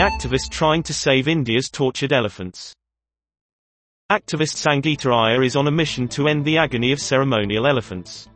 activist trying to save India's tortured elephants. Activist Sangeeta Iyer is on a mission to end the agony of ceremonial elephants.